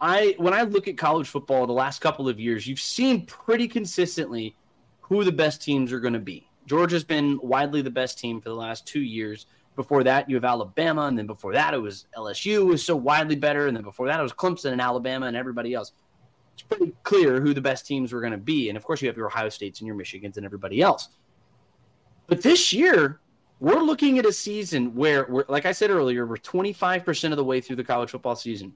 I when I look at college football the last couple of years, you've seen pretty consistently who the best teams are going to be. Georgia's been widely the best team for the last two years. Before that, you have Alabama, and then before that, it was LSU was so widely better, and then before that, it was Clemson and Alabama and everybody else. It's pretty clear who the best teams were going to be, and of course, you have your Ohio States and your Michigans and everybody else. But this year, we're looking at a season where, we're, like I said earlier, we're 25% of the way through the college football season.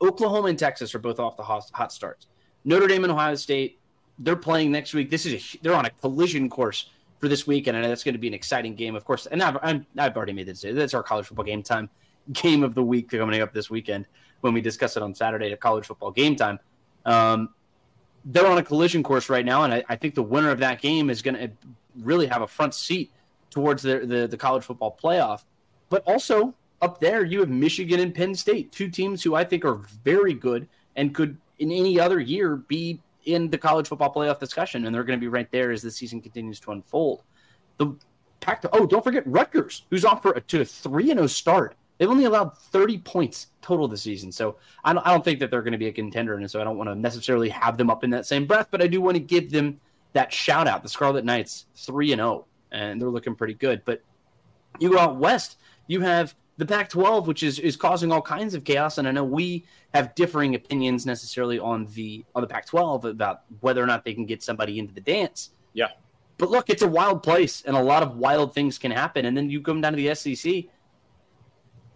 Oklahoma and Texas are both off the hot, starts. Notre Dame and Ohio State, they're playing next week. This is a, they're on a collision course for this weekend, and that's going to be an exciting game, of course. And I've, i have already made this. That's our college football game time game of the week coming up this weekend when we discuss it on Saturday at college football game time. Um, they're on a collision course right now, and I, I think the winner of that game is going to really have a front seat towards the, the, the college football playoff. But also up there, you have Michigan and Penn State, two teams who I think are very good and could in any other year be in the college football playoff discussion, and they're going to be right there as the season continues to unfold. The Pac- oh, don't forget Rutgers, who's off for a, to a three and zero oh start. They've only allowed thirty points total this season, so I don't, I don't think that they're going to be a contender, and so I don't want to necessarily have them up in that same breath. But I do want to give them that shout out. The Scarlet Knights three and zero, oh, and they're looking pretty good. But you go out west, you have the Pac-12, which is is causing all kinds of chaos. And I know we have differing opinions necessarily on the on the Pac-12 about whether or not they can get somebody into the dance. Yeah. But look, it's a wild place, and a lot of wild things can happen. And then you come down to the SEC.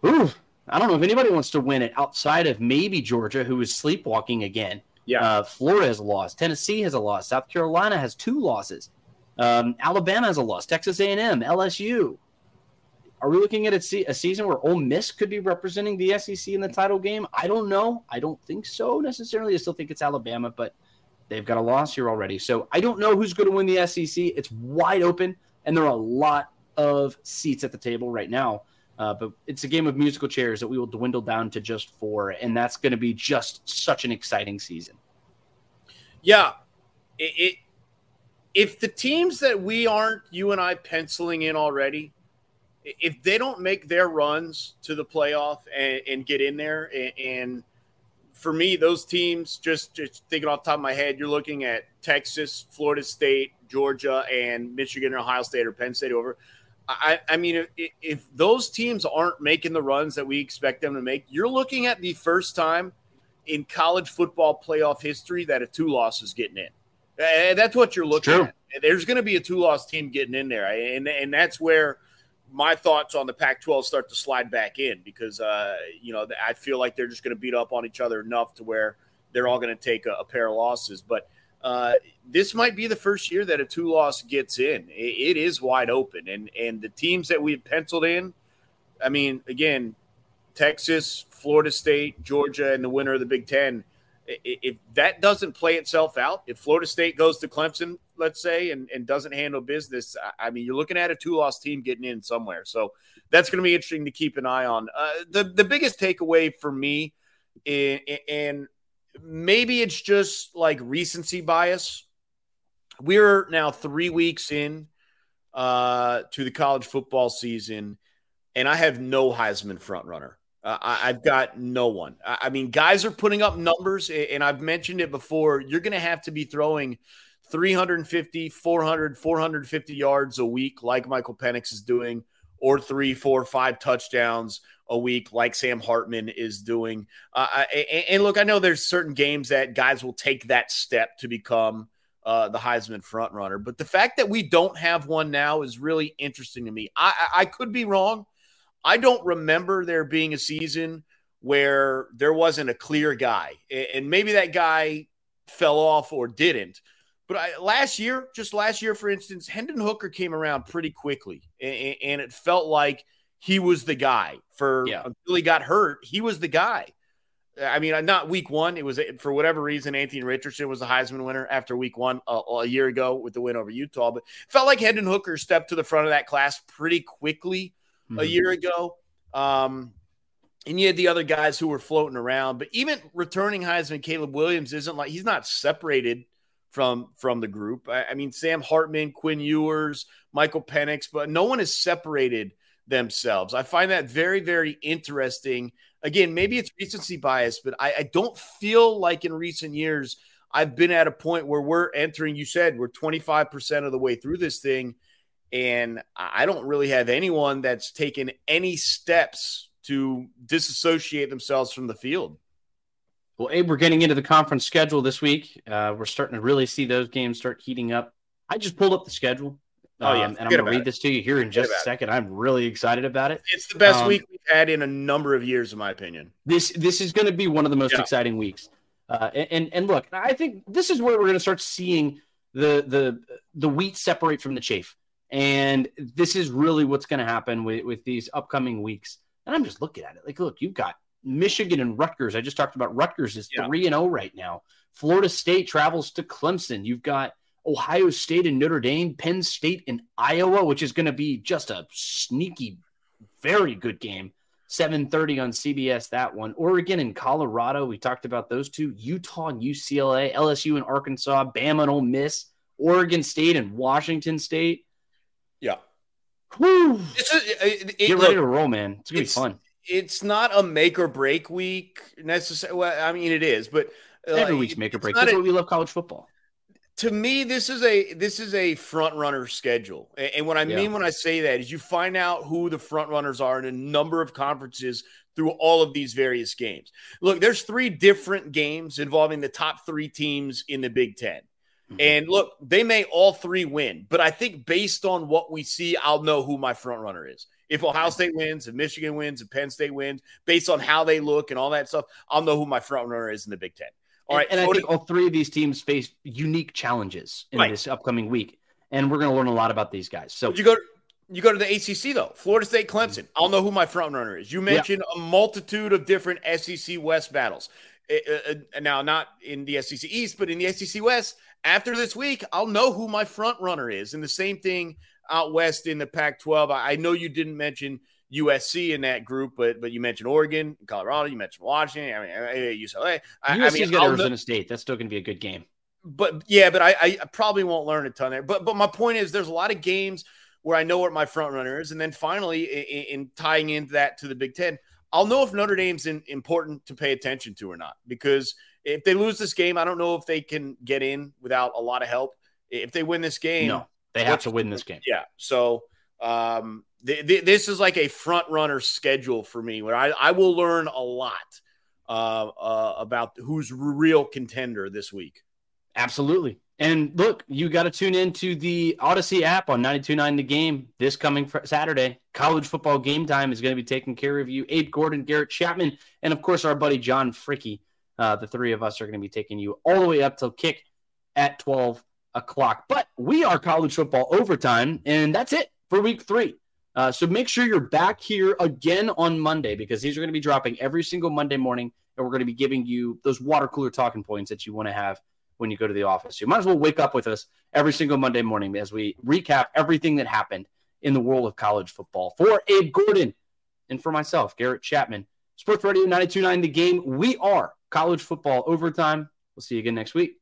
Ooh, I don't know if anybody wants to win it outside of maybe Georgia, who is sleepwalking again. Yeah. Uh, Florida has a loss. Tennessee has a loss. South Carolina has two losses. Um, Alabama has a loss. Texas A&M, LSU. Are we looking at a, se- a, season where Ole Miss could be representing the SEC in the title game? I don't know. I don't think so necessarily. I still think it's Alabama, but they've got a loss here already. So I don't know who's going to win the SEC. It's wide open, and there are a lot of seats at the table right now. Uh, but it's a game of musical chairs that we will dwindle down to just four, and that's going to be just such an exciting season. Yeah, it, it if the teams that we aren't you and I penciling in already if they don't make their runs to the playoff and, and get in there, and, and, for me, those teams, just just thinking off the top of my head, you're looking at Texas, Florida State, Georgia, and Michigan or Ohio State or Penn State over. I, I mean, if, if those teams aren't making the runs that we expect them to make, you're looking at the first time in college football playoff history that a two loss is getting in. And that's what you're looking at. There's going to be a two loss team getting in there, and and that's where my thoughts on the Pac-12 start to slide back in because uh, you know I feel like they're just going to beat up on each other enough to where they're all going to take a, a, pair of losses. But uh, this might be the first year that a two-loss gets in. It, it is wide open, and and the teams that we've penciled in, I mean, again, Texas, Florida State, Georgia, and the winner of the Big Ten. If that doesn't play itself out, if Florida State goes to Clemson, let's say, and, and doesn't handle business, I mean, you're looking at a two loss team getting in somewhere. So that's going to be interesting to keep an eye on. Uh, the, the biggest takeaway for me, and maybe it's just like recency bias. We're now three weeks in uh, to the college football season, and I have no Heisman frontrunner. Uh, I, have got no one. I, I, mean, guys are putting up numbers, and I've mentioned it before. You're going to have to be throwing 350, 400, 450 yards a week, like Michael Penix is doing, or three, four, five touchdowns a week, like Sam Hartman is doing. Uh, and, and, look, I know there's certain games that guys will take that step to become uh, the Heisman frontrunner, but the fact that we don't have one now is really interesting to me. I, I could be wrong. I don't remember there being a season where there wasn't a clear guy, and maybe that guy fell off or didn't. But I, last year, just last year, for instance, Hendon Hooker came around pretty quickly, and, and it felt like he was the guy for yeah. until he got hurt. He was the guy. I mean, not week one. It was for whatever reason, Anthony Richardson was the Heisman winner after week one uh, a year ago with the win over Utah. But felt like Hendon Hooker stepped to the front of that class pretty quickly mm-hmm. a year ago. Um, and you had the other guys who were floating around. But even returning Heisman, Caleb Williams isn't like he's not separated from from the group. I, I mean, Sam Hartman, Quinn Ewers, Michael Penix, but no one is separated themselves. I find that very, very interesting. Again, maybe it's recency bias, but I, I don't feel like in recent years I've been at a point where we're entering. You said we're 25% of the way through this thing. And I don't really have anyone that's taken any steps to disassociate themselves from the field. Well, Abe, we're getting into the conference schedule this week. Uh, we're starting to really see those games start heating up. I just pulled up the schedule. Oh, yeah. Um, and I'm going to read it. this to you here in just a second. It. I'm really excited about it. It's the best um, week we've had in a number of years, in my opinion. This this is going to be one of the most yeah. exciting weeks. Uh, and and look, I think this is where we're going to start seeing the the the wheat separate from the chaff. And this is really what's going to happen with, with these upcoming weeks. And I'm just looking at it like, look, you've got Michigan and Rutgers. I just talked about Rutgers is three and zero oh right now. Florida State travels to Clemson. You've got Ohio State and Notre Dame, Penn State and Iowa, which is going to be just a sneaky, very good game. 7:30 on CBS that one. Oregon and Colorado, we talked about those two. Utah and UCLA, LSU and Arkansas, Bama and Ole Miss, Oregon State and Washington State. Yeah. Whew. It's a, it, it, Get ready to roll, man. It's gonna it's, be fun. It's not a make or break week necessarily. Well, I mean, it is, but uh, every week's make or break. That's a, what we love college football to me this is a this is a front runner schedule and what i mean when i say that is you find out who the front runners are in a number of conferences through all of these various games look there's three different games involving the top three teams in the big 10 mm-hmm. Mm-hmm. and look they may all three win but i think based on what we see i'll know who my front runner is if ohio state wins if michigan wins if penn state wins based on how they look and all that stuff i'll know who my front runner is in the big 10 all right, and, and I think all three of these teams face unique challenges in right. this upcoming week, and we're going to learn a lot about these guys. So you go. You go to the ACC though, Florida State, Clemson. Mm-hmm. I'll know who my front runner is. You mentioned yeah. a multitude of different SEC West battles. Uh, now, not in the SEC East, but in the SEC West. After this week, I'll know who my front runner is. And the same thing out west in the Pac-12. I, I know you didn't mention USC in that group, but but you mentioned Oregon, Colorado, you mentioned Washington. I mean, uh, uh, UCLA. I, USC's I mean, got I'll Arizona know, State. That's still going to be a good game. But yeah, but I, I probably won't learn a ton there. But but my point is, there's a lot of games where I know what my front runner is, and then finally, in, in tying into that to the Big Ten, I'll know if Notre Dame's in, important to pay attention to or not. Because if they lose this game, I don't know if they can get in without a lot of help. If they win this game, no, they have to win this game. Yeah, so um, th- th- this is like a front runner schedule for me where I, I will learn a lot uh, uh, about who's real contender this week. Absolutely. And look, you got to tune into the Audacy app on 92.9 The Game this coming Saturday. College football game time is going to be taking care of you. Abe Gordon, Garrett Chapman, and of course our buddy John Fricky. Uh, the three of us are going to be taking you all the way up till kick at 12 o'clock. But we are college football overtime, and that's it for week three. Uh, so make sure you're back here again on Monday because these are going to be dropping every single Monday morning, and we're going to be giving you those water cooler talking points that you want to have when you go to the office. You might as well wake up with us every single Monday morning as we recap everything that happened in the world of college football. For Abe Gordon and for myself, Garrett Chapman, Sports Radio 929 The Game. We are college football overtime. We'll see you again next week.